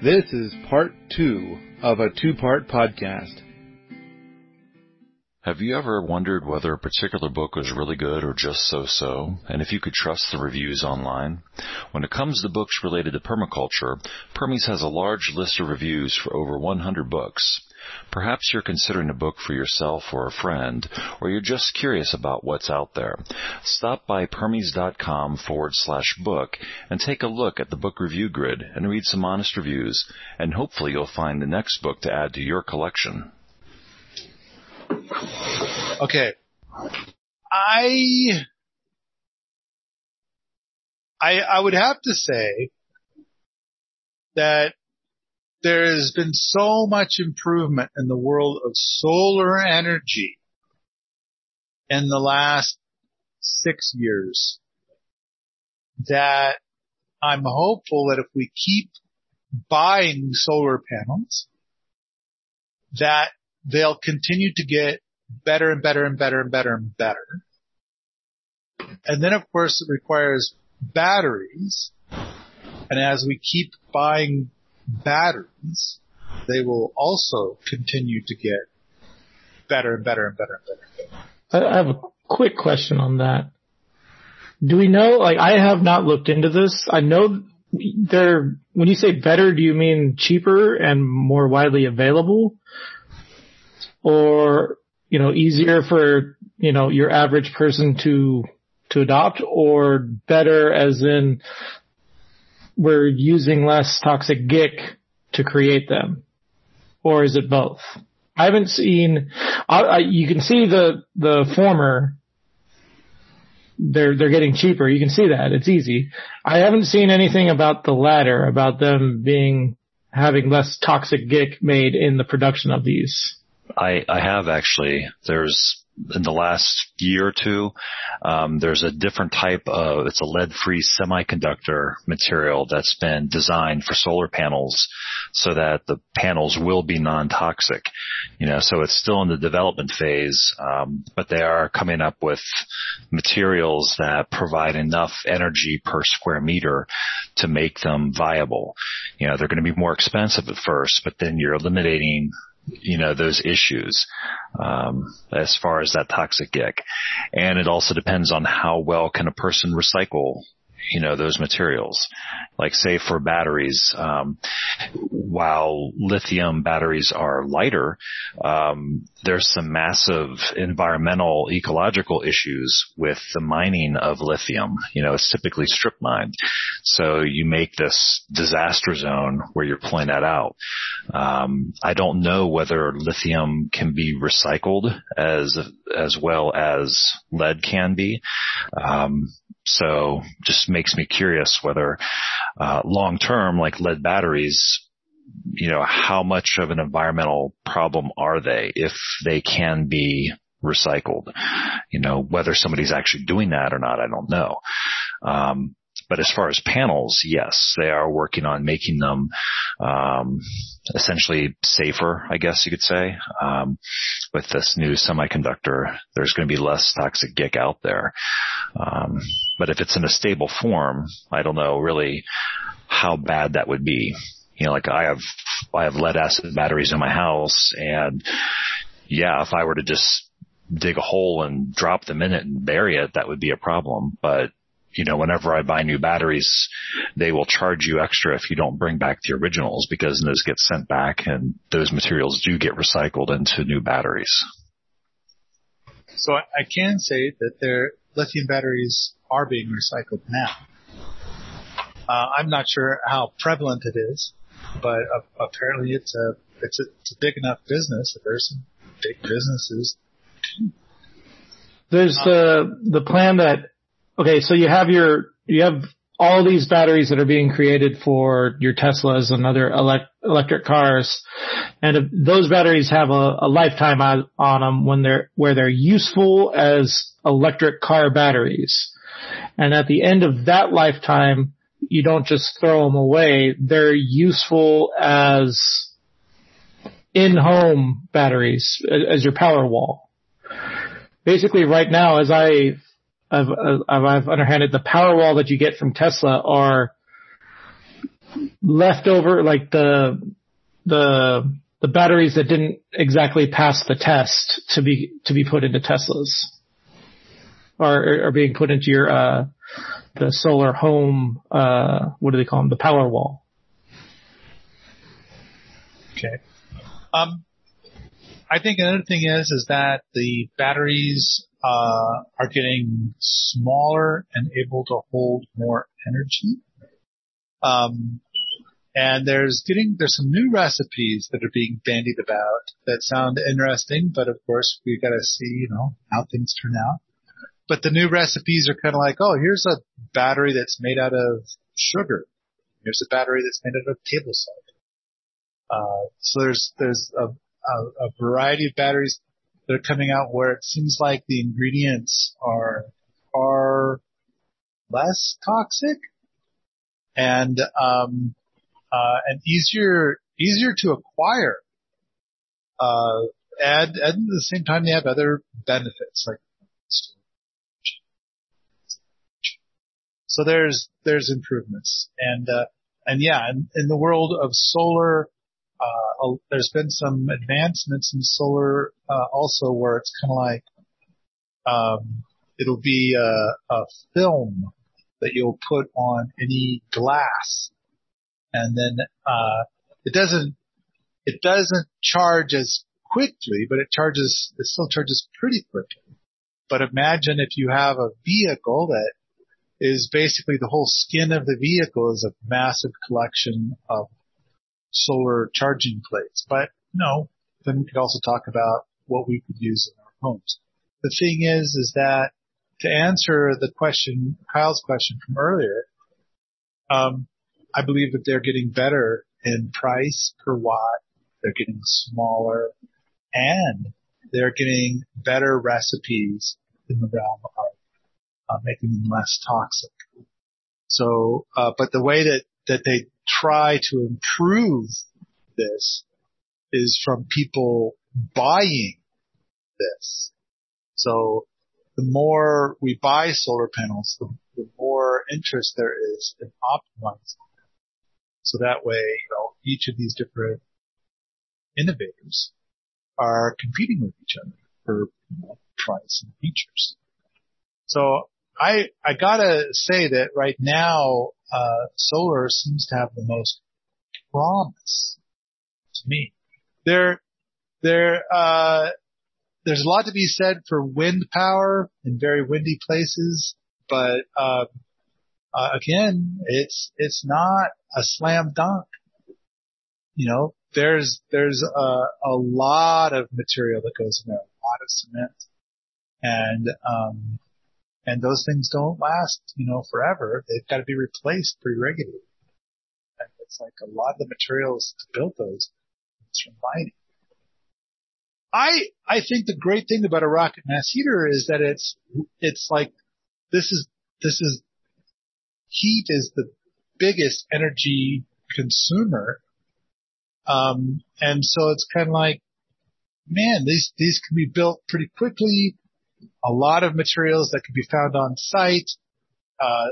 This is part two of a two part podcast. Have you ever wondered whether a particular book was really good or just so-so, and if you could trust the reviews online? When it comes to books related to permaculture, Permies has a large list of reviews for over 100 books. Perhaps you're considering a book for yourself or a friend, or you're just curious about what's out there. Stop by permies.com forward slash book and take a look at the book review grid and read some honest reviews, and hopefully you'll find the next book to add to your collection. Okay. I, I, I would have to say that there has been so much improvement in the world of solar energy in the last six years that I'm hopeful that if we keep buying solar panels, that they'll continue to get better and better and better and better and better. And then of course it requires batteries. And as we keep buying batteries, they will also continue to get better and better and better and better. I have a quick question on that. Do we know, like I have not looked into this. I know they're, when you say better, do you mean cheaper and more widely available? Or, you know, easier for, you know, your average person to, to adopt or better as in we're using less toxic gick to create them? Or is it both? I haven't seen, I, I, you can see the, the former, they're, they're getting cheaper. You can see that. It's easy. I haven't seen anything about the latter, about them being, having less toxic gick made in the production of these. I, I have actually. There's in the last year or two, um, there's a different type of, it's a lead-free semiconductor material that's been designed for solar panels so that the panels will be non-toxic. You know, so it's still in the development phase, um, but they are coming up with materials that provide enough energy per square meter to make them viable. You know, they're going to be more expensive at first, but then you're eliminating you know, those issues, um, as far as that toxic gick. And it also depends on how well can a person recycle you know those materials like say for batteries um, while lithium batteries are lighter um, there's some massive environmental ecological issues with the mining of lithium. You know it's typically strip mined. So you make this disaster zone where you're pulling that out. Um, i don't know whether lithium can be recycled as as well as lead can be. Um, so just makes me curious whether uh, long term, like lead batteries, you know, how much of an environmental problem are they if they can be recycled? You know, whether somebody's actually doing that or not, I don't know. Um, but as far as panels, yes, they are working on making them um, essentially safer, I guess you could say. Um, with this new semiconductor, there's going to be less toxic gick out there. Um, but if it's in a stable form, I don't know really how bad that would be. You know, like I have, I have lead acid batteries in my house and yeah, if I were to just dig a hole and drop them in it and bury it, that would be a problem. But you know, whenever I buy new batteries, they will charge you extra if you don't bring back the originals because those get sent back and those materials do get recycled into new batteries. So I can say that their lithium batteries are being recycled now. Uh, I'm not sure how prevalent it is, but uh, apparently it's a it's a it's a big enough business there's some big businesses. There's the the plan that okay, so you have your, you have all these batteries that are being created for your Teslas and other elect, electric cars. And those batteries have a, a lifetime on, on them when they're, where they're useful as electric car batteries. And at the end of that lifetime, you don't just throw them away. They're useful as in-home batteries, as your power wall. Basically right now, as I I've, I've, underhanded the power wall that you get from Tesla are leftover, like the, the, the batteries that didn't exactly pass the test to be, to be put into Teslas or are being put into your, uh, the solar home, uh, what do they call them? The power wall. Okay. Um, I think another thing is, is that the batteries, uh, are getting smaller and able to hold more energy. Um, and there's getting, there's some new recipes that are being bandied about that sound interesting, but of course we've gotta see, you know, how things turn out. But the new recipes are kind of like, oh, here's a battery that's made out of sugar. Here's a battery that's made out of table salt. Uh, so there's, there's a, a, a variety of batteries that are coming out where it seems like the ingredients are far less toxic and, um, uh, and easier, easier to acquire. Uh, and, and at the same time they have other benefits like so there's there's improvements and uh, and yeah in, in the world of solar uh, there's been some advancements in solar uh, also where it's kind of like um, it'll be a, a film that you'll put on any glass, and then uh, it doesn't it doesn't charge as quickly, but it charges it still charges pretty quickly. But imagine if you have a vehicle that is basically the whole skin of the vehicle is a massive collection of solar charging plates. But no, then we could also talk about what we could use in our homes. The thing is, is that to answer the question, Kyle's question from earlier, um, I believe that they're getting better in price per watt. They're getting smaller and they're getting better recipes in the realm of uh, making them less toxic. So, uh, but the way that, that they try to improve this is from people buying this. So the more we buy solar panels, the, the more interest there is in optimizing them. So that way, you know, each of these different innovators are competing with each other for you know, price and features. So I I gotta say that right now, uh, solar seems to have the most promise to me. There, there, uh, there's a lot to be said for wind power in very windy places, but uh, uh, again, it's it's not a slam dunk. You know, there's there's a, a lot of material that goes in there, a lot of cement, and um, and those things don't last, you know, forever. They've got to be replaced pretty regularly. And it's like a lot of the materials to build those is from mining. I, I think the great thing about a rocket mass heater is that it's, it's like, this is, this is, heat is the biggest energy consumer. Um, and so it's kind of like, man, these, these can be built pretty quickly a lot of materials that can be found on site, uh,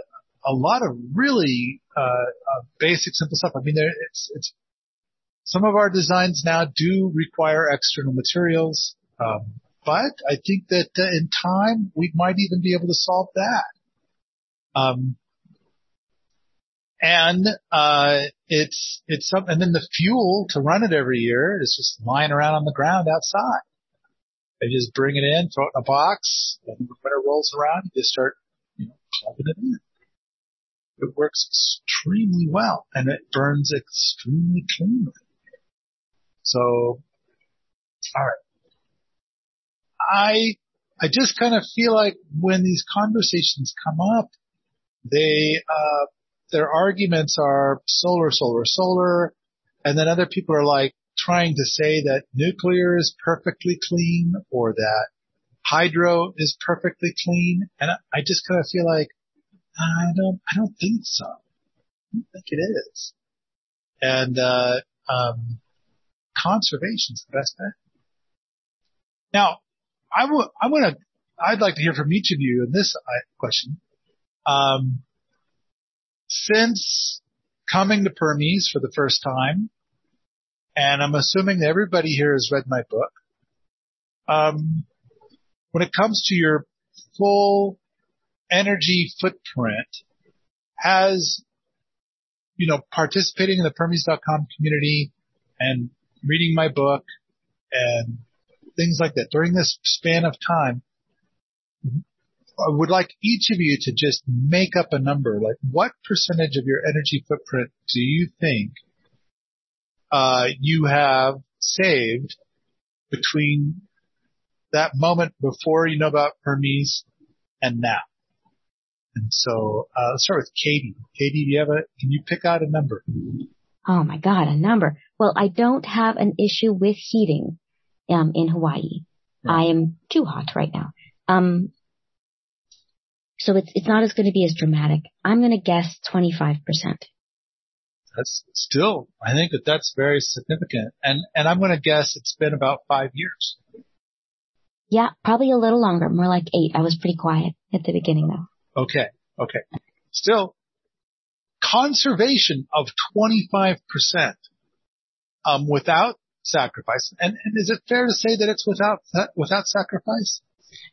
a lot of really uh, uh, basic, simple stuff. I mean, there, it's it's some of our designs now do require external materials, um, but I think that uh, in time we might even be able to solve that. Um, and uh, it's it's some, and then the fuel to run it every year is just lying around on the ground outside. They just bring it in, throw it in a box, and when winter rolls around, you just start, you know, plugging it in. It works extremely well, and it burns extremely cleanly. So, alright. I, I just kind of feel like when these conversations come up, they, uh, their arguments are solar, solar, solar, and then other people are like, trying to say that nuclear is perfectly clean or that hydro is perfectly clean. And I just kind of feel like, I don't, I don't think so. I don't think it is. And, uh, um, conservation's the best bet. Now, I I want to, I'd like to hear from each of you in this uh, question. Um, since coming to Permies for the first time, and I'm assuming that everybody here has read my book. Um, when it comes to your full energy footprint, has you know participating in the Permies.com community and reading my book and things like that during this span of time, I would like each of you to just make up a number. Like, what percentage of your energy footprint do you think uh, you have saved between that moment before you know about Permies and now? And so, uh, let's start with Katie. Katie, do you have a? Can you pick out a number? Oh my God, a number. Well, I don't have an issue with heating um, in Hawaii. I am too hot right now. Um, so it's it's not as going to be as dramatic. I'm going to guess 25%. That's still, I think that that's very significant. And and I'm going to guess it's been about five years. Yeah, probably a little longer, more like eight. I was pretty quiet at the beginning though. Okay, okay. Still, conservation of 25% um, without sacrifice. And, and is it fair to say that it's without without sacrifice?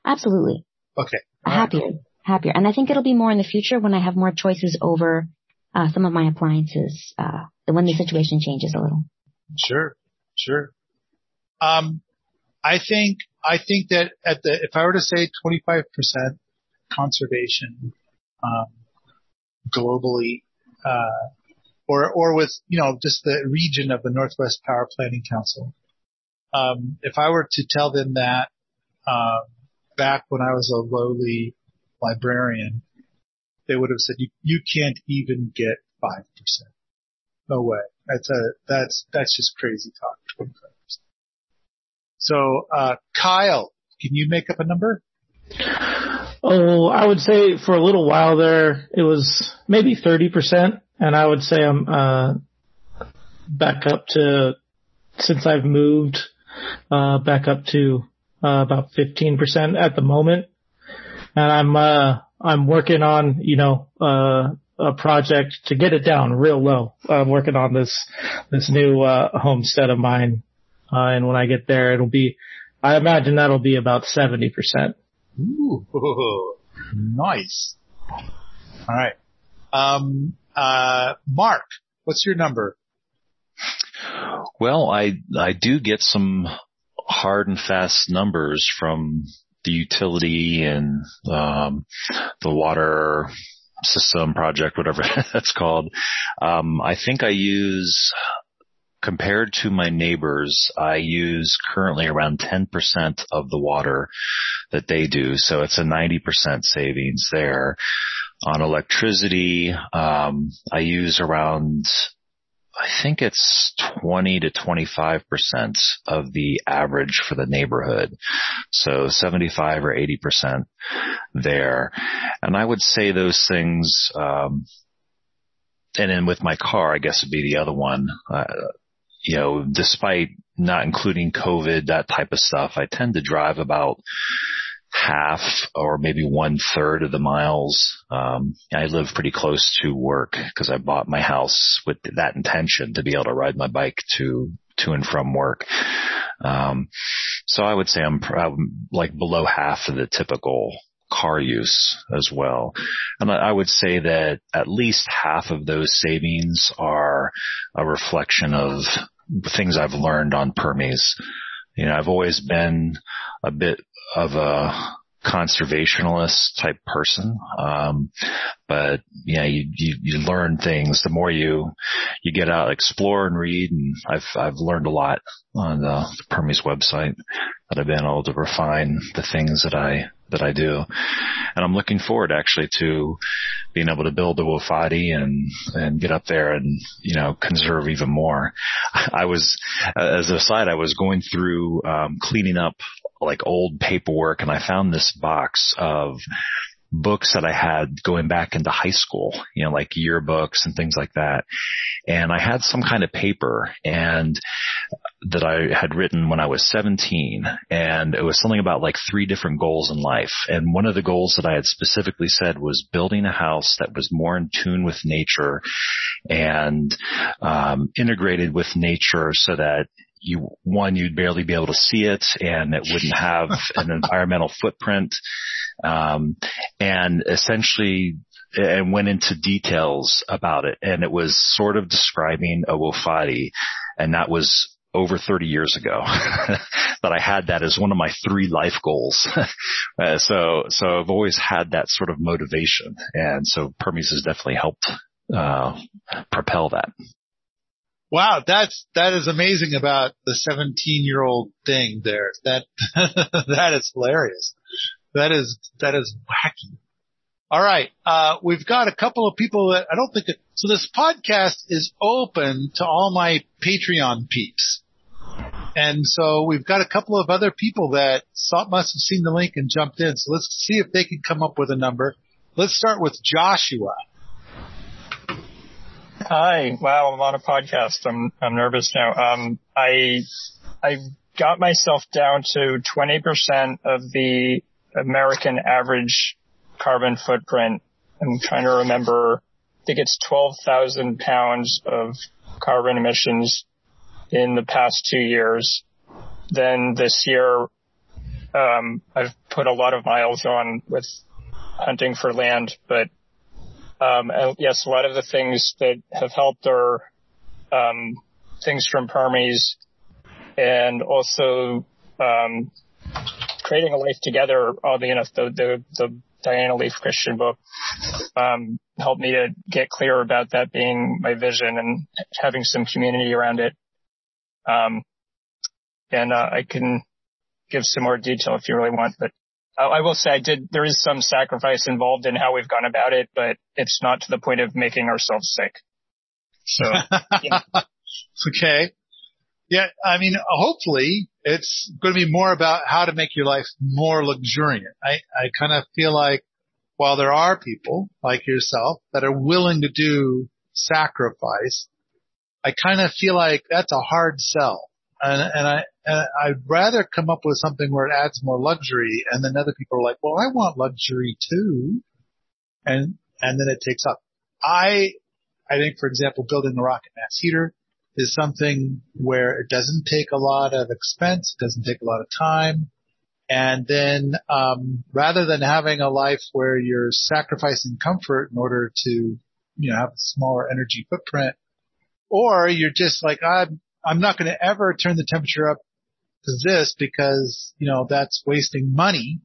Absolutely. Okay. Happier, right. happier, and I think it'll be more in the future when I have more choices over uh, some of my appliances. Uh, when the situation changes a little. Sure, sure. Um, I think I think that at the if I were to say 25% conservation um, globally, uh, or or with you know just the region of the Northwest Power Planning Council. Um, if I were to tell them that uh, back when I was a lowly librarian, they would have said you you can't even get five percent. No way. That's a that's that's just crazy talk. Twenty five percent. So uh, Kyle, can you make up a number? Oh, I would say for a little while there, it was maybe 30% and I would say I'm uh, back up to since I've moved uh, back up to uh, about 15% at the moment, and I'm uh, I'm working on you know uh, a project to get it down real low. I'm working on this this new uh, homestead of mine, uh, and when I get there, it'll be I imagine that'll be about 70%. Ooh, nice. All right. Um, uh, Mark, what's your number? Well, I I do get some hard and fast numbers from the utility and um, the water system project, whatever that's called. Um, I think I use compared to my neighbors, I use currently around 10% of the water that they do. So it's a 90% savings there. On electricity, um, I use around, I think it's 20 to 25% of the average for the neighborhood. So 75 or 80% there. And I would say those things, um, and then with my car, I guess would be the other one. Uh, you know, despite not including COVID, that type of stuff, I tend to drive about half or maybe one third of the miles. Um, I live pretty close to work because I bought my house with that intention to be able to ride my bike to to and from work. Um, so I would say I'm, I'm like below half of the typical car use as well. And I would say that at least half of those savings are a reflection of things I've learned on Permies. You know, I've always been a bit of a conservationalist type person. Um, but yeah, you, you, you learn things the more you, you get out, explore and read. And I've, I've learned a lot on the, the Permies website that I've been able to refine the things that I, that I do. And I'm looking forward actually to being able to build the Wofati and, and get up there and, you know, conserve even more. I was, as a side, I was going through, um, cleaning up like old paperwork and I found this box of books that I had going back into high school, you know, like yearbooks and things like that. And I had some kind of paper and that I had written when I was 17 and it was something about like three different goals in life. And one of the goals that I had specifically said was building a house that was more in tune with nature and um, integrated with nature so that you one you'd barely be able to see it and it wouldn't have an environmental footprint um, and essentially and went into details about it and it was sort of describing a wofati and that was over 30 years ago that I had that as one of my three life goals. uh, so, so I've always had that sort of motivation. And so Permies has definitely helped, uh, propel that. Wow, that's that is amazing about the 17 year old thing there. That that is hilarious. That is that is wacky. All right, uh, we've got a couple of people that I don't think so. This podcast is open to all my Patreon peeps, and so we've got a couple of other people that saw, must have seen the link and jumped in. So let's see if they can come up with a number. Let's start with Joshua. Hi. Wow, I'm on a podcast. I'm I'm nervous now. Um, I I got myself down to 20% of the American average carbon footprint. I'm trying to remember. I think it's 12,000 pounds of carbon emissions in the past two years. Then this year, um, I've put a lot of miles on with hunting for land, but yes, a lot of the things that have helped are um, things from Permies and also um, creating a life together. Oddly enough, the Diana Leafe Christian book um, helped me to get clear about that being my vision and having some community around it. Um, and uh, I can give some more detail if you really want, but I will say I did, there is some sacrifice involved in how we've gone about it, but it's not to the point of making ourselves sick. So, yeah. okay. Yeah. I mean, hopefully it's going to be more about how to make your life more luxuriant. I, I kind of feel like while there are people like yourself that are willing to do sacrifice, I kind of feel like that's a hard sell. And, and I, and I'd rather come up with something where it adds more luxury and then other people are like, well, I want luxury too. And, and then it takes up. I, I think, for example, building a rocket mass heater is something where it doesn't take a lot of expense, it doesn't take a lot of time. And then, um, rather than having a life where you're sacrificing comfort in order to, you know, have a smaller energy footprint, or you're just like, I'm, I'm not going to ever turn the temperature up to this because, you know, that's wasting money.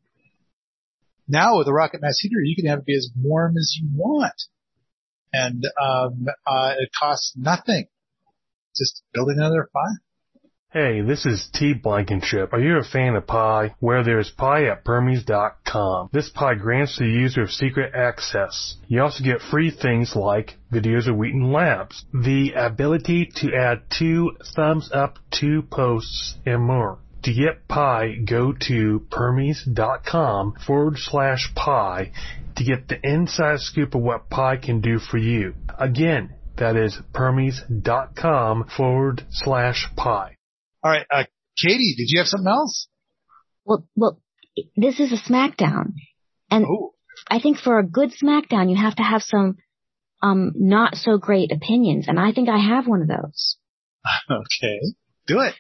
Now with a rocket mass heater, you can have it be as warm as you want. And, um, uh, it costs nothing. Just building another fire. Hey, this is T. Blankenship. Are you a fan of Pi? Where there's Pi at Permies.com. This Pi grants the user secret access. You also get free things like videos of Wheaton Labs, the ability to add two thumbs up to posts, and more. To get Pi, go to Permies.com forward slash Pi to get the inside scoop of what Pi can do for you. Again, that is Permies.com forward slash Pi. All right, uh, Katie, did you have something else? Well, well, this is a SmackDown, and Ooh. I think for a good SmackDown, you have to have some um not so great opinions, and I think I have one of those. Okay, do it.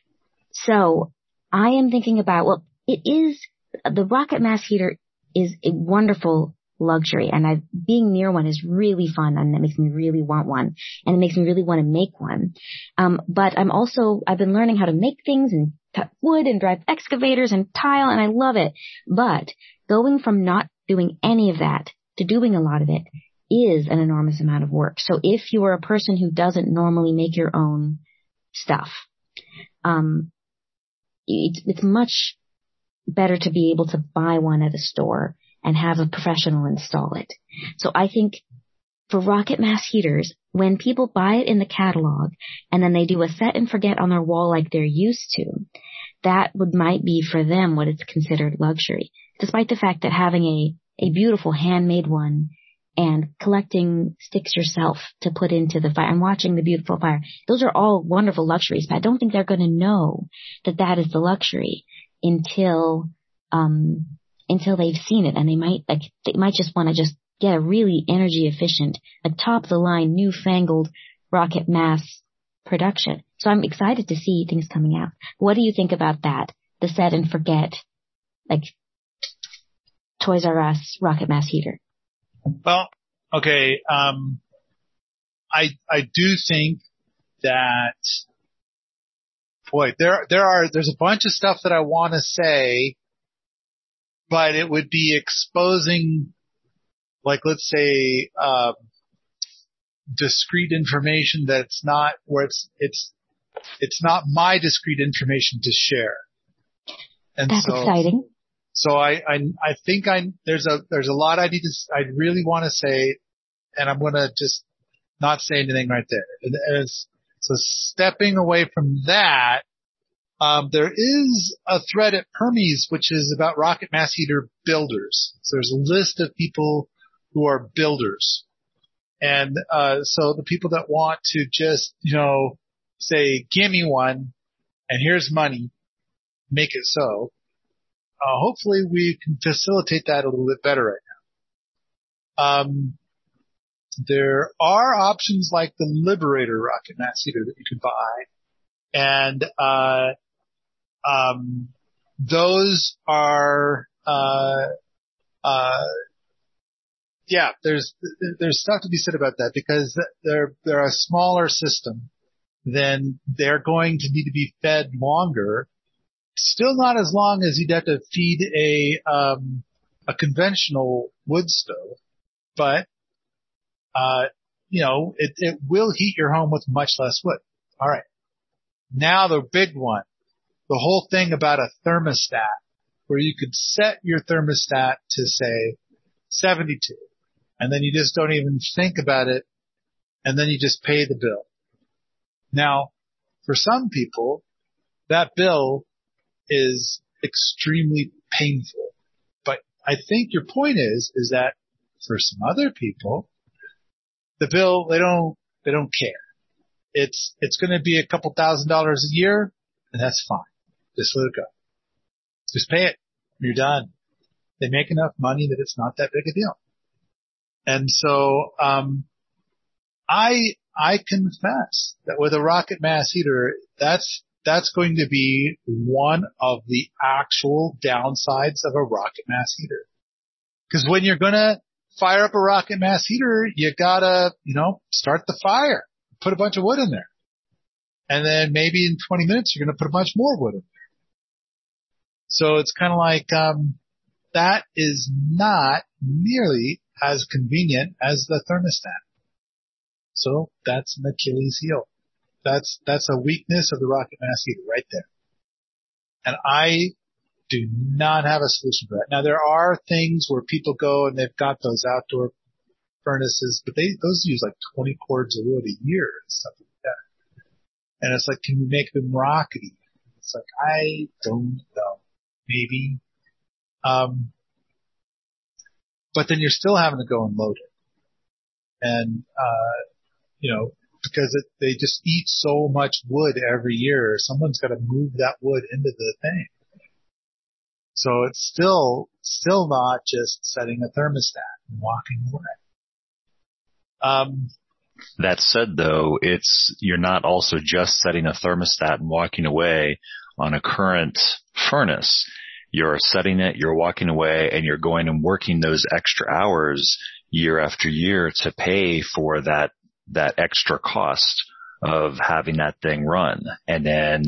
So I am thinking about well, it is the rocket mass heater is a wonderful luxury and I, being near one is really fun and it makes me really want one and it makes me really want to make one. Um, but I'm also, I've been learning how to make things and cut wood and drive excavators and tile and I love it. But going from not doing any of that to doing a lot of it is an enormous amount of work. So if you are a person who doesn't normally make your own stuff, um, it's, it's much better to be able to buy one at a store and have a professional install it. So I think for rocket mass heaters, when people buy it in the catalog and then they do a set and forget on their wall like they're used to, that would might be for them what is considered luxury. Despite the fact that having a, a beautiful handmade one and collecting sticks yourself to put into the fire and watching the beautiful fire. Those are all wonderful luxuries, but I don't think they're going to know that that is the luxury until, um, until they've seen it and they might, like, they might just want to just get a really energy efficient, a top of the line, newfangled rocket mass production. So I'm excited to see things coming out. What do you think about that? The set and forget, like Toys R Us rocket mass heater. Well, okay. Um, I I do think that boy, there there are there's a bunch of stuff that I want to say, but it would be exposing, like let's say, uh, discrete information that's not where it's it's it's not my discrete information to share. And that's so, exciting. So I, I, I think I, there's a, there's a lot I need to, I really want to say, and I'm going to just not say anything right there. And, and so stepping away from that, um, there is a thread at Permies which is about rocket mass heater builders. So there's a list of people who are builders. And, uh, so the people that want to just, you know, say, give me one and here's money, make it so uh, hopefully we can facilitate that a little bit better right now. Um, there are options like the Liberator rocket mass heater that you can buy, and uh, um, those are uh, uh, yeah, there's there's stuff to be said about that because they're they're a smaller system, then they're going to need to be fed longer Still not as long as you'd have to feed a um, a conventional wood stove, but uh, you know it, it will heat your home with much less wood. All right. Now the big one, the whole thing about a thermostat, where you could set your thermostat to say 72, and then you just don't even think about it, and then you just pay the bill. Now, for some people, that bill is extremely painful. But I think your point is, is that for some other people, the bill, they don't, they don't care. It's, it's going to be a couple thousand dollars a year and that's fine. It go. Just pay it. You're done. They make enough money that it's not that big a deal. And so, um, I, I confess that with a rocket mass heater, that's that's going to be one of the actual downsides of a rocket mass heater. Cause when you're going to fire up a rocket mass heater, you gotta, you know, start the fire, put a bunch of wood in there. And then maybe in 20 minutes, you're going to put a bunch more wood in there. So it's kind of like, um, that is not nearly as convenient as the thermostat. So that's an Achilles heel. That's, that's a weakness of the rocket mass heater right there. And I do not have a solution for that. Now there are things where people go and they've got those outdoor furnaces, but they, those use like 20 cords of wood a year and stuff like that. And it's like, can we make them rockety? It's like, I don't know. Maybe. Um, but then you're still having to go and load it. And, uh, you know, because it, they just eat so much wood every year. Someone's got to move that wood into the thing. So it's still, still not just setting a thermostat and walking away. Um, that said though, it's, you're not also just setting a thermostat and walking away on a current furnace. You're setting it, you're walking away and you're going and working those extra hours year after year to pay for that that extra cost of having that thing run. And then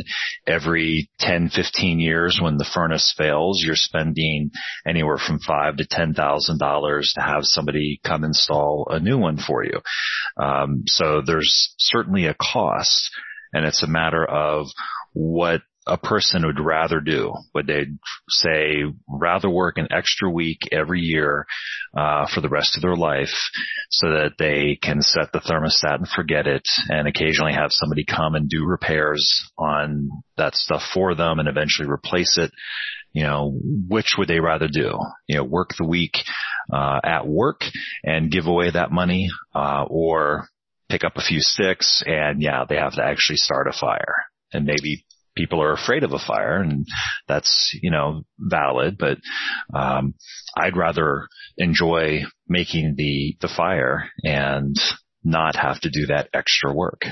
every 10, 15 years when the furnace fails, you're spending anywhere from five to ten thousand dollars to have somebody come install a new one for you. Um, so there's certainly a cost and it's a matter of what a person would rather do. Would they say rather work an extra week every year uh, for the rest of their life so that they can set the thermostat and forget it and occasionally have somebody come and do repairs on that stuff for them and eventually replace it? You know, which would they rather do? You know, work the week uh, at work and give away that money, uh, or pick up a few sticks and yeah, they have to actually start a fire and maybe people are afraid of a fire and that's, you know, valid, but, um, I'd rather enjoy making the, the fire and not have to do that extra work.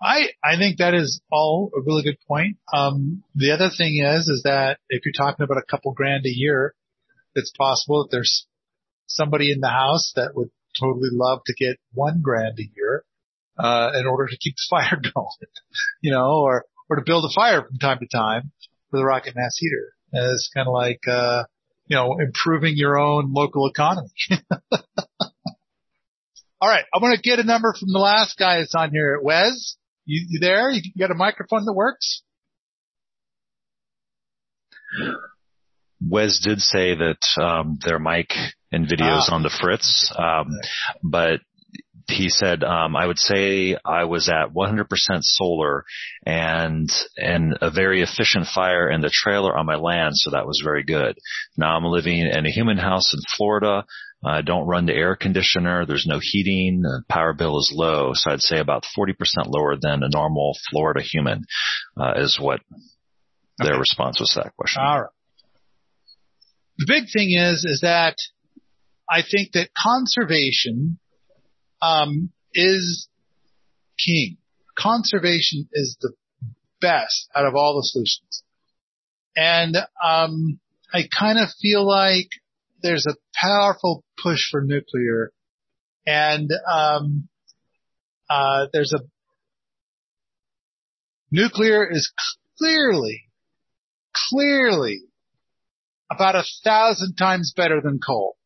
I, I think that is all a really good point. Um, the other thing is, is that if you're talking about a couple grand a year, it's possible that there's somebody in the house that would totally love to get one grand a year, uh, in order to keep the fire going, you know, or, or to build a fire from time to time for the rocket mass heater. And it's kind of like, uh, you know, improving your own local economy. All right. I'm going to get a number from the last guy that's on here. Wes, you, you there? You got a microphone that works? Wes did say that um, their mic and videos Ah. on the fritz, um, but he said um, I would say I was at 100% solar and and a very efficient fire in the trailer on my land, so that was very good. Now I'm living in a human house in Florida. I don't run the air conditioner. There's no heating. The power bill is low, so I'd say about 40% lower than a normal Florida human uh, is what their response was to that question. All right. The big thing is, is that I think that conservation, um, is king. Conservation is the best out of all the solutions. And, um, I kind of feel like there's a powerful push for nuclear and, um, uh, there's a, nuclear is clearly clearly about a thousand times better than coal.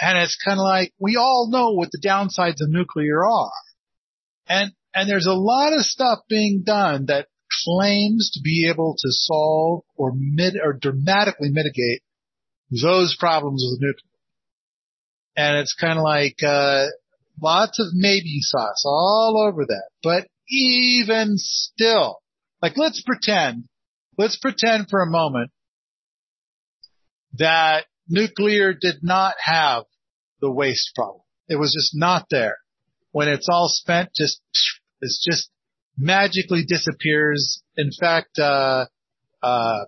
And it's kind of like, we all know what the downsides of nuclear are. And, and there's a lot of stuff being done that claims to be able to solve or mid, or dramatically mitigate those problems with nuclear. And it's kind of like, uh, lots of maybe sauce all over that. But even still, like let's pretend let's pretend for a moment that nuclear did not have the waste problem. It was just not there. When it's all spent, just, it's just magically disappears. In fact, uh, uh,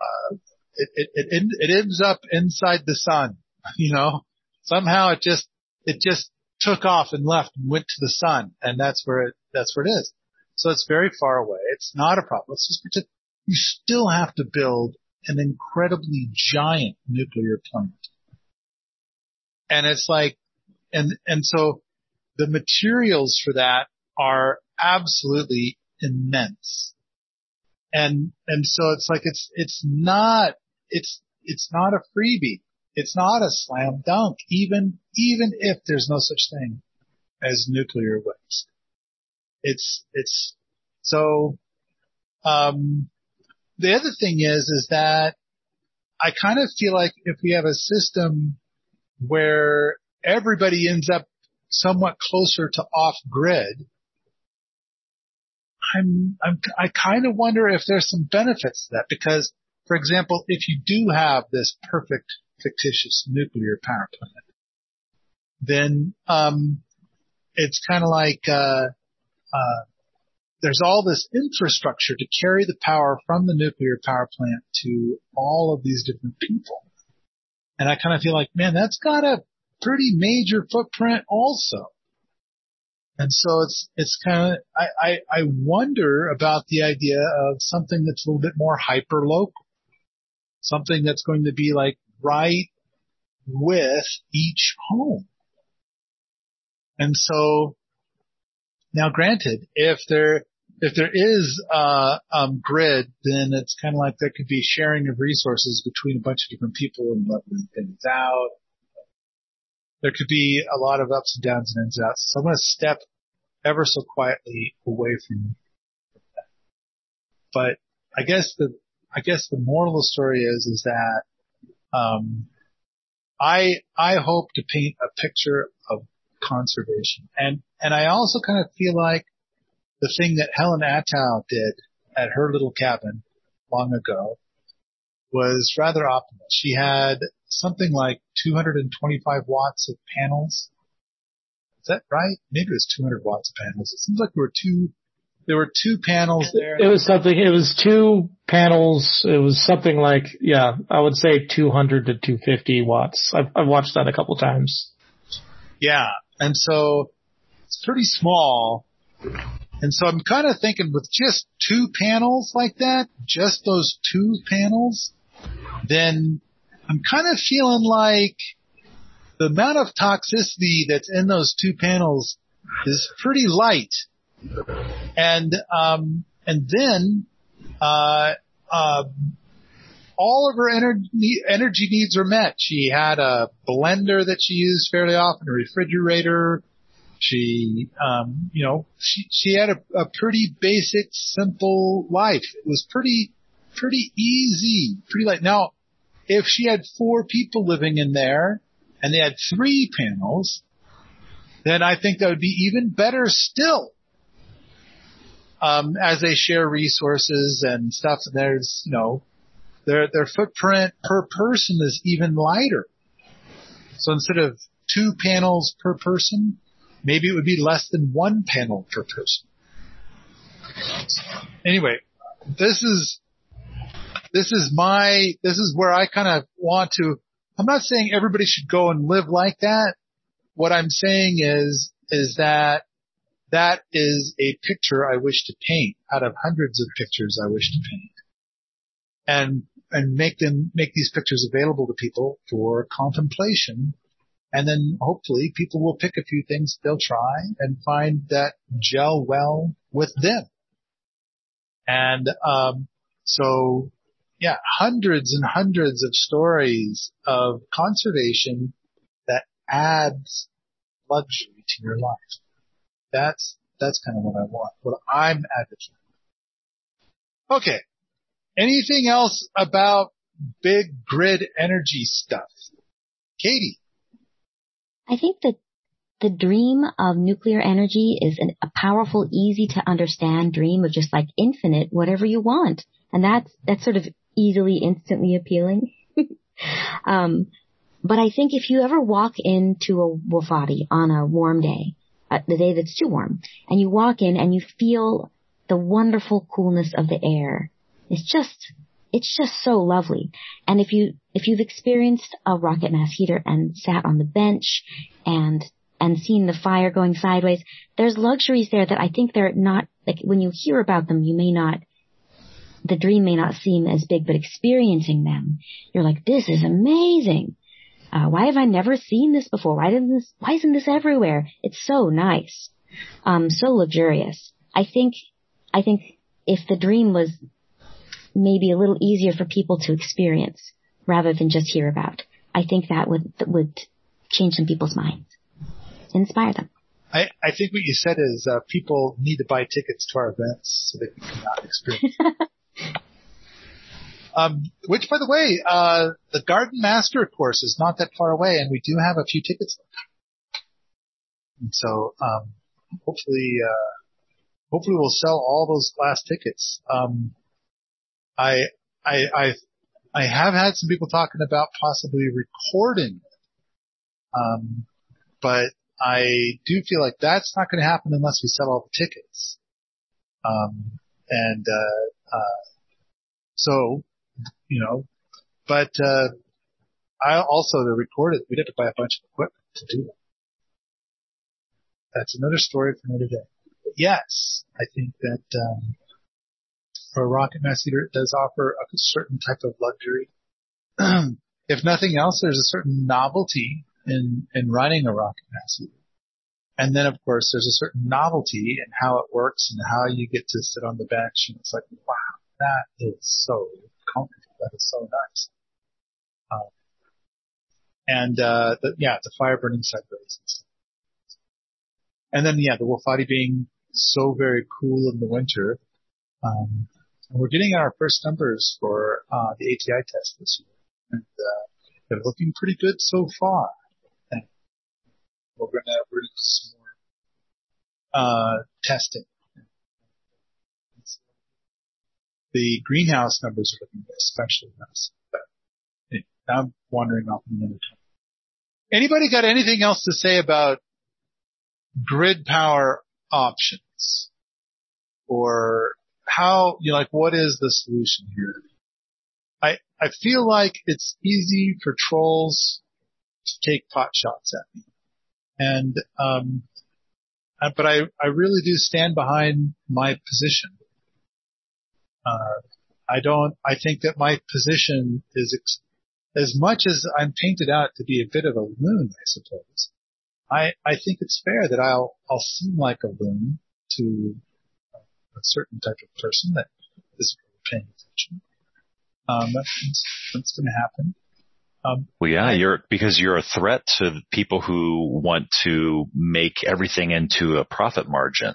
uh, it, it, it, it ends up inside the sun, you know, somehow it just, it just took off and left and went to the sun and that's where it, that's where it is. So it's very far away. It's not a problem. Let's just you still have to build an incredibly giant nuclear plant. And it's like, and, and so the materials for that are absolutely immense. And, and so it's like, it's, it's not, it's, it's not a freebie. It's not a slam dunk, even, even if there's no such thing as nuclear waste. It's, it's, so, um, the other thing is, is that I kind of feel like if we have a system where everybody ends up somewhat closer to off grid, I'm, I'm, I kind of wonder if there's some benefits to that. Because, for example, if you do have this perfect fictitious nuclear power plant, then, um, it's kind of like, uh, uh, there's all this infrastructure to carry the power from the nuclear power plant to all of these different people. And I kind of feel like, man, that's got a pretty major footprint also. And so it's, it's kind of, I, I, I wonder about the idea of something that's a little bit more hyper local. Something that's going to be like right with each home. And so now granted, if there, if there is a um, grid, then it's kind of like there could be sharing of resources between a bunch of different people and leveling things out. There could be a lot of ups and downs and ins and outs. So I'm going to step ever so quietly away from that. But I guess the, I guess the moral of the story is, is that, um, I, I hope to paint a picture of conservation. And, and I also kind of feel like the thing that Helen Atthowe did at her little cabin long ago was rather optimal. She had something like 225 watts of panels. Is that right? Maybe it was 200 watts of panels. It seems like there were two, there were two panels there. It was something, it was two panels. It was something like, yeah, I would say 200 to 250 watts. I've, I've watched that a couple times. Yeah. And so it's pretty small. And so I'm kind of thinking with just two panels like that, just those two panels, then I'm kind of feeling like the amount of toxicity that's in those two panels is pretty light. And, um, and then, uh, uh, all of her energy, energy needs are met. She had a blender that she used fairly often, a refrigerator. She, um, you know, she, she had a, a pretty basic, simple life. It was pretty, pretty easy, pretty light. Now, if she had four people living in there and they had three panels, then I think that would be even better still. Um, as they share resources and stuff, and there's, you know, their, their footprint per person is even lighter. So instead of two panels per person, maybe it would be less than one panel per person. Anyway, this is, this is my, this is where I kind of want to, I'm not saying everybody should go and live like that. What I'm saying is, is that that is a picture I wish to paint out of hundreds of pictures I wish to paint. And, and make them, make these pictures available to people for contemplation. And then hopefully people will pick a few things they'll try and find that gel well with them. And, um, so yeah, hundreds and hundreds of stories of conservation that adds luxury to your life. That's, that's kind of what I want, what I'm advocating. Okay. Anything else about big grid energy stuff? Katie. I think that the dream of nuclear energy is an, a powerful, easy to understand dream of just like infinite, whatever you want. And that's, that's sort of easily, instantly appealing. um, but I think if you ever walk into a Wofati on a warm day, uh, the day that's too warm, and you walk in and you feel the wonderful coolness of the air, it's just, it's just so lovely. And if you, if you've experienced a rocket mass heater and sat on the bench and, and seen the fire going sideways, there's luxuries there that I think they're not, like when you hear about them, you may not the dream may not seem as big, but experiencing them, you're like, this is amazing. Uh, why have I never seen this before? Why didn't this, why isn't this everywhere? It's so nice. Um, so luxurious. I think, I think if the dream was maybe a little easier for people to experience rather than just hear about, I think that would, that would change some people's minds. Inspire them. I, I think what you said is uh, people need to buy tickets to our events so they can come out and experience. Um, which, by the way, uh, the Garden Master course is not that far away, and we do have a few tickets left. And so, um, hopefully, uh, hopefully we'll sell all those last tickets. Um, I, I, I, I have had some people talking about possibly recording it. Um, but I do feel like that's not going to happen unless we sell all the tickets. Um, and, uh, uh, so you know, but, uh, I also to record it, we'd have to buy a bunch of equipment to do it. That's another story for another day. But yes, I think that, um, for a rocket mass heater, it does offer a certain type of luxury. if nothing else, there's a certain novelty in, in running a rocket mass heater. And then of course there's a certain novelty in how it works and how you get to sit on the bench and it's like, wow, that is so comfortable. That is so nice. Um, and uh, the, yeah, the fire burning side sideways. And then yeah, the Wofati being so very cool in the winter. Um, and we're getting our first numbers for uh, the ATI test this year, and uh, they're looking pretty good so far. And we're we're gonna do some more uh, testing the greenhouse numbers are looking especially nice. But anyway, I'm wandering off another time. Anybody got anything else to say about grid power options? Or how, you know, like what is the solution here? I, I feel like it's easy for trolls to take pot shots at me. And, um, but I, I really do stand behind my position. Uh, I don't, I think that my position is ex- as much as I'm painted out to be a bit of a loon, I suppose. I, I think it's fair that I'll, I'll seem like a loon to a certain type of person that is paying attention. Um, that's, that's going to happen. Um, well, yeah, you're because you're a threat to people who want to make everything into a profit margin.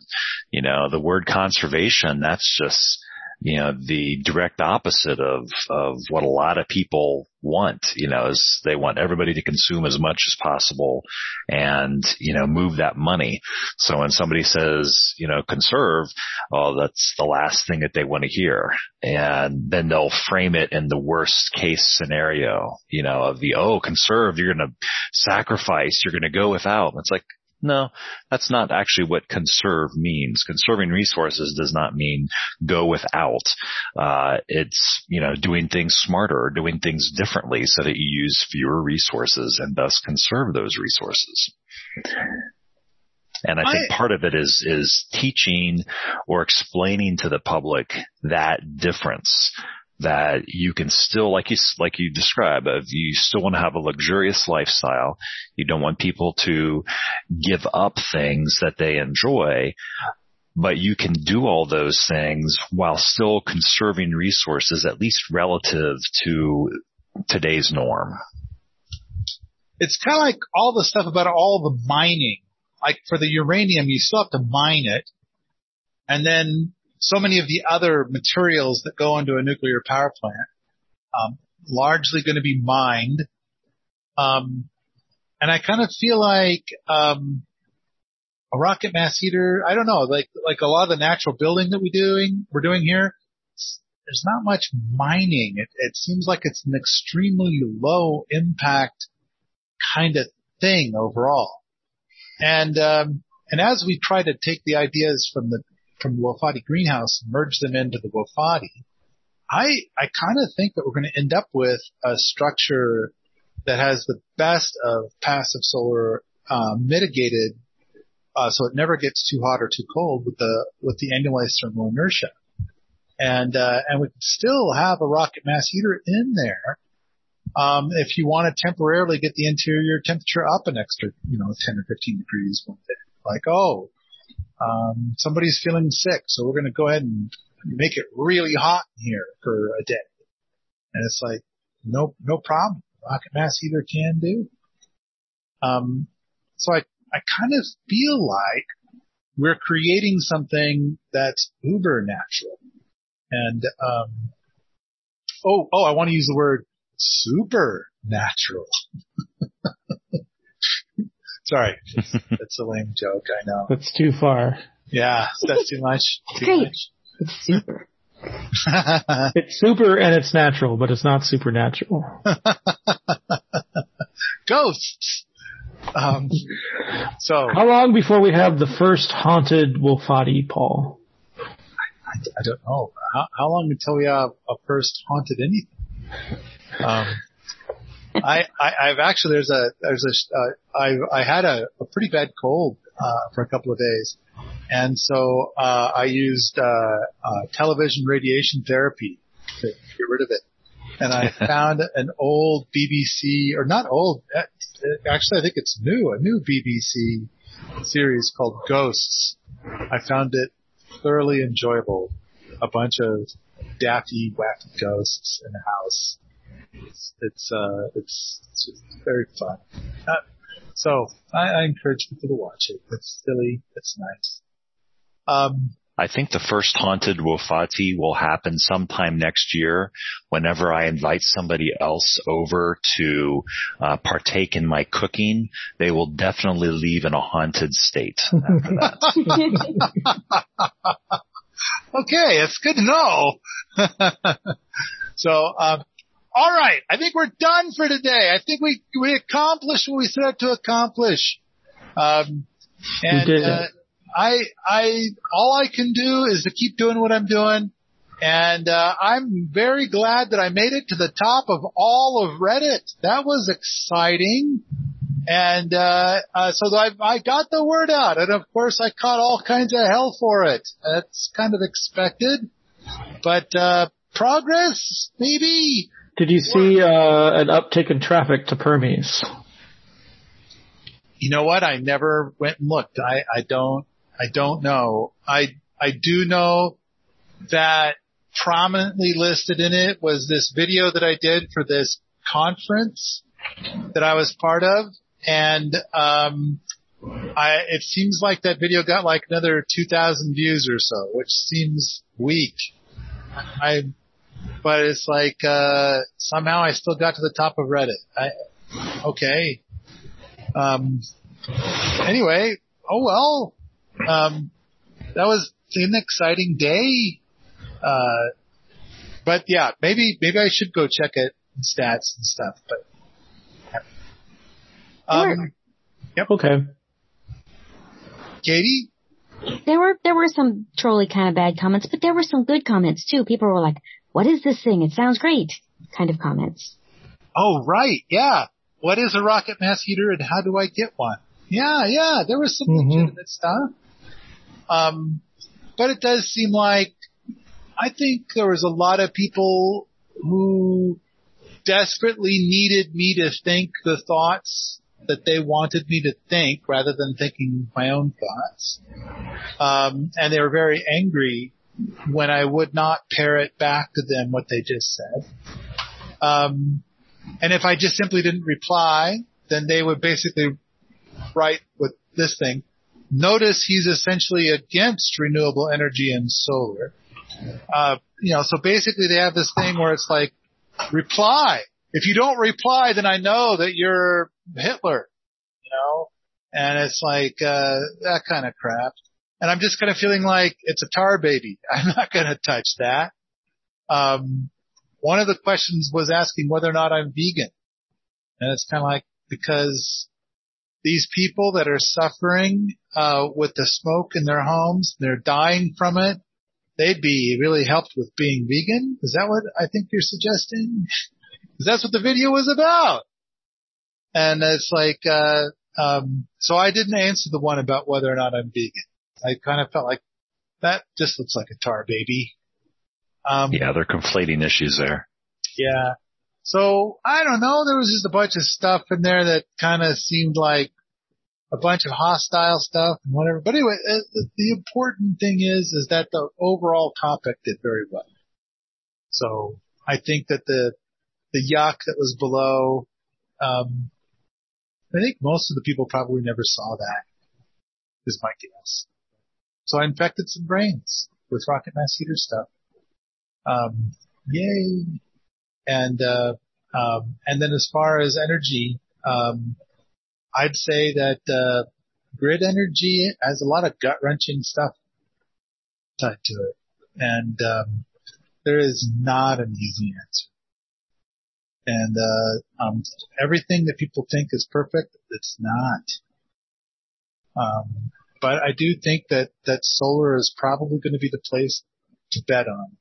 You know, the word conservation, that's just you know, the direct opposite of, of what a lot of people want, you know, is they want everybody to consume as much as possible and, you know, move that money. So when somebody says, you know, conserve, oh, that's the last thing that they want to hear. And then they'll frame it in the worst case scenario, you know, of the, oh, conserve, you're going to sacrifice, you're going to go without. It's like, no, that's not actually what conserve means. Conserving resources does not mean go without. Uh, it's, you know, doing things smarter, doing things differently so that you use fewer resources and thus conserve those resources. And I think I, part of it is, is teaching or explaining to the public that difference that you can still, like you, like you describe, you still want to have a luxurious lifestyle, you don't want people to give up things that they enjoy, but you can do all those things while still conserving resources, at least relative to today's norm. It's kind of like all the stuff about all the mining. Like for the uranium, you still have to mine it. And then so many of the other materials that go into a nuclear power plant, um, largely going to be mined. Um, and I kind of feel like, um, a rocket mass heater, I don't know, like, like a lot of the natural building that we doing, we're doing here, there's not much mining. It, it seems like it's an extremely low impact kind of thing overall. And, um, and as we try to take the ideas from the from the Wofati greenhouse, merge them into the Wofati, I, I kind of think that we're going to end up with a structure that has the best of passive solar uh, mitigated, uh, so it never gets too hot or too cold with the with the annualized thermal inertia, and uh, and we still have a rocket mass heater in there. Um, if you want to temporarily get the interior temperature up an extra, you know, 10 or 15 degrees one day, like, oh, um, somebody's feeling sick, so we're going to go ahead and make it really hot here for a day. And it's like, no, no problem. Rocket mass heater can do. Um, so I, I kind of feel like we're creating something that's uber natural. And, um, oh, oh, I want to use the word supernatural. Sorry. It's, a lame joke, I know. That's too far. Yeah, that's too much. Too Great. Much. It's super. it's super and it's natural, but it's not supernatural. Ghosts. Um, so. How long before we have the first haunted Wofati, Paul? I, I don't know. How, how, long until we have a first haunted anything? Um, I, I, have actually, there's a, there's a, uh, I, I had a, a pretty bad cold, uh, for a couple of days. And so, uh, I used, uh, uh, television radiation therapy to get rid of it. And I found an old BBC, or not old, uh, actually I think it's new, a new BBC series called Ghosts. I found it thoroughly enjoyable. A bunch of daffy, wacky ghosts in a house it's it's uh it's, it's very fun. Uh, so I, I encourage people to watch it. It's silly. It's nice. Um, I think the first haunted Wofati will happen sometime next year whenever I invite somebody else over to uh, partake in my cooking. They will definitely leave in a haunted state after that. okay, it's good to know. so, um, All right. I think we're done for today. I think we, we accomplished what we set out to accomplish. Um, and, we did uh, I, I, all I can do is to keep doing what I'm doing. And, uh, I'm very glad that I made it to the top of all of Reddit. That was exciting. And, uh, uh, so I, I got the word out. And of course I caught all kinds of hell for it. That's kind of expected. But, uh, progress, maybe. Did you see uh, an uptick in traffic to Permies? You know what? I never went and looked. I, I don't, I don't know. I, I do know that prominently listed in it was this video that I did for this conference that I was part of. And, um, I, it seems like that video got like another 2000 views or so, which seems weak. I, but it's like, uh, somehow I still got to the top of Reddit. I, okay. Um, anyway, oh well. Um, that was an exciting day. Uh, but yeah, maybe, maybe I should go check it stats and stuff, but. Um, yep. Okay. Katie? There were there were some trolly kind of bad comments, but there were some good comments too. People were like, "What is this thing? It sounds great." Kind of comments. Oh right, yeah. What is a rocket mass heater and how do I get one? Yeah, yeah. There was some Mhm. legitimate stuff. Um, but it does seem like I think there was a lot of people who desperately needed me to think the thoughts that they wanted me to think rather than thinking my own thoughts. Um, and they were very angry when I would not parrot back to them what they just said. Um, and if I just simply didn't reply, then they would basically write with this thing. Notice he's essentially against renewable energy and solar. Uh, you know, so basically they have this thing where it's like, reply. If you don't reply, then I know that you're Hitler, you know? And it's like, uh, that kind of crap. And I'm just kind of feeling like it's a tar baby. I'm not going to touch that. Um, one of the questions was asking whether or not I'm vegan. And it's kind of like, because these people that are suffering, uh, with the smoke in their homes, they're dying from it. They'd be really helped with being vegan. Is that what I think you're suggesting? Because that's what the video was about. And it's like, uh, um, so I didn't answer the one about whether or not I'm vegan. I kind of felt like that just looks like a tar baby. Um, Yeah, they're conflating issues there. yeah. So I don't know. There was just a bunch of stuff in there that kind of seemed like a bunch of hostile stuff and whatever. But anyway, uh, the, the important thing is, is that the overall topic did very well. So I think that the, the yuck that was below, um, I think most of the people probably never saw that is my guess. So I infected some brains with rocket mass heater stuff. Um, yay. And, uh, um, and then as far as energy, um, I'd say that, uh, grid energy has a lot of gut wrenching stuff tied to it. And, um, there is not an easy answer. And, uh, um, everything that people think is perfect, it's not. Um, but I do think that, that solar is probably going to be the place to bet on.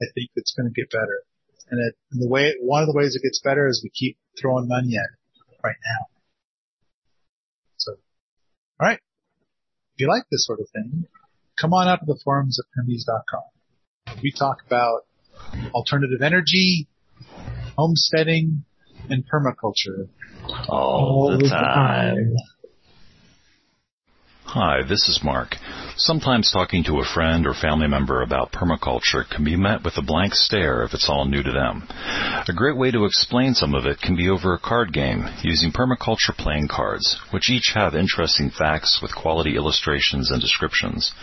I think it's going to get better. And, it, and the way, one of the ways it gets better is we keep throwing money at it right now. So, alright. If you like this sort of thing, come on out to the forums at Permies.com. We talk about alternative energy, homesteading, and permaculture. All the time. Hi, this is Mark. Sometimes talking to a friend or family member about permaculture can be met with a blank stare if it's all new to them. A great way to explain some of it can be over a card game using permaculture playing cards, which each have interesting facts with quality illustrations and descriptions.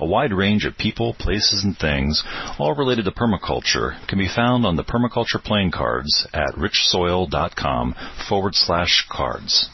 A wide range of people, places, and things, all related to permaculture, can be found on the permaculture playing cards at richsoil.com forward slash cards.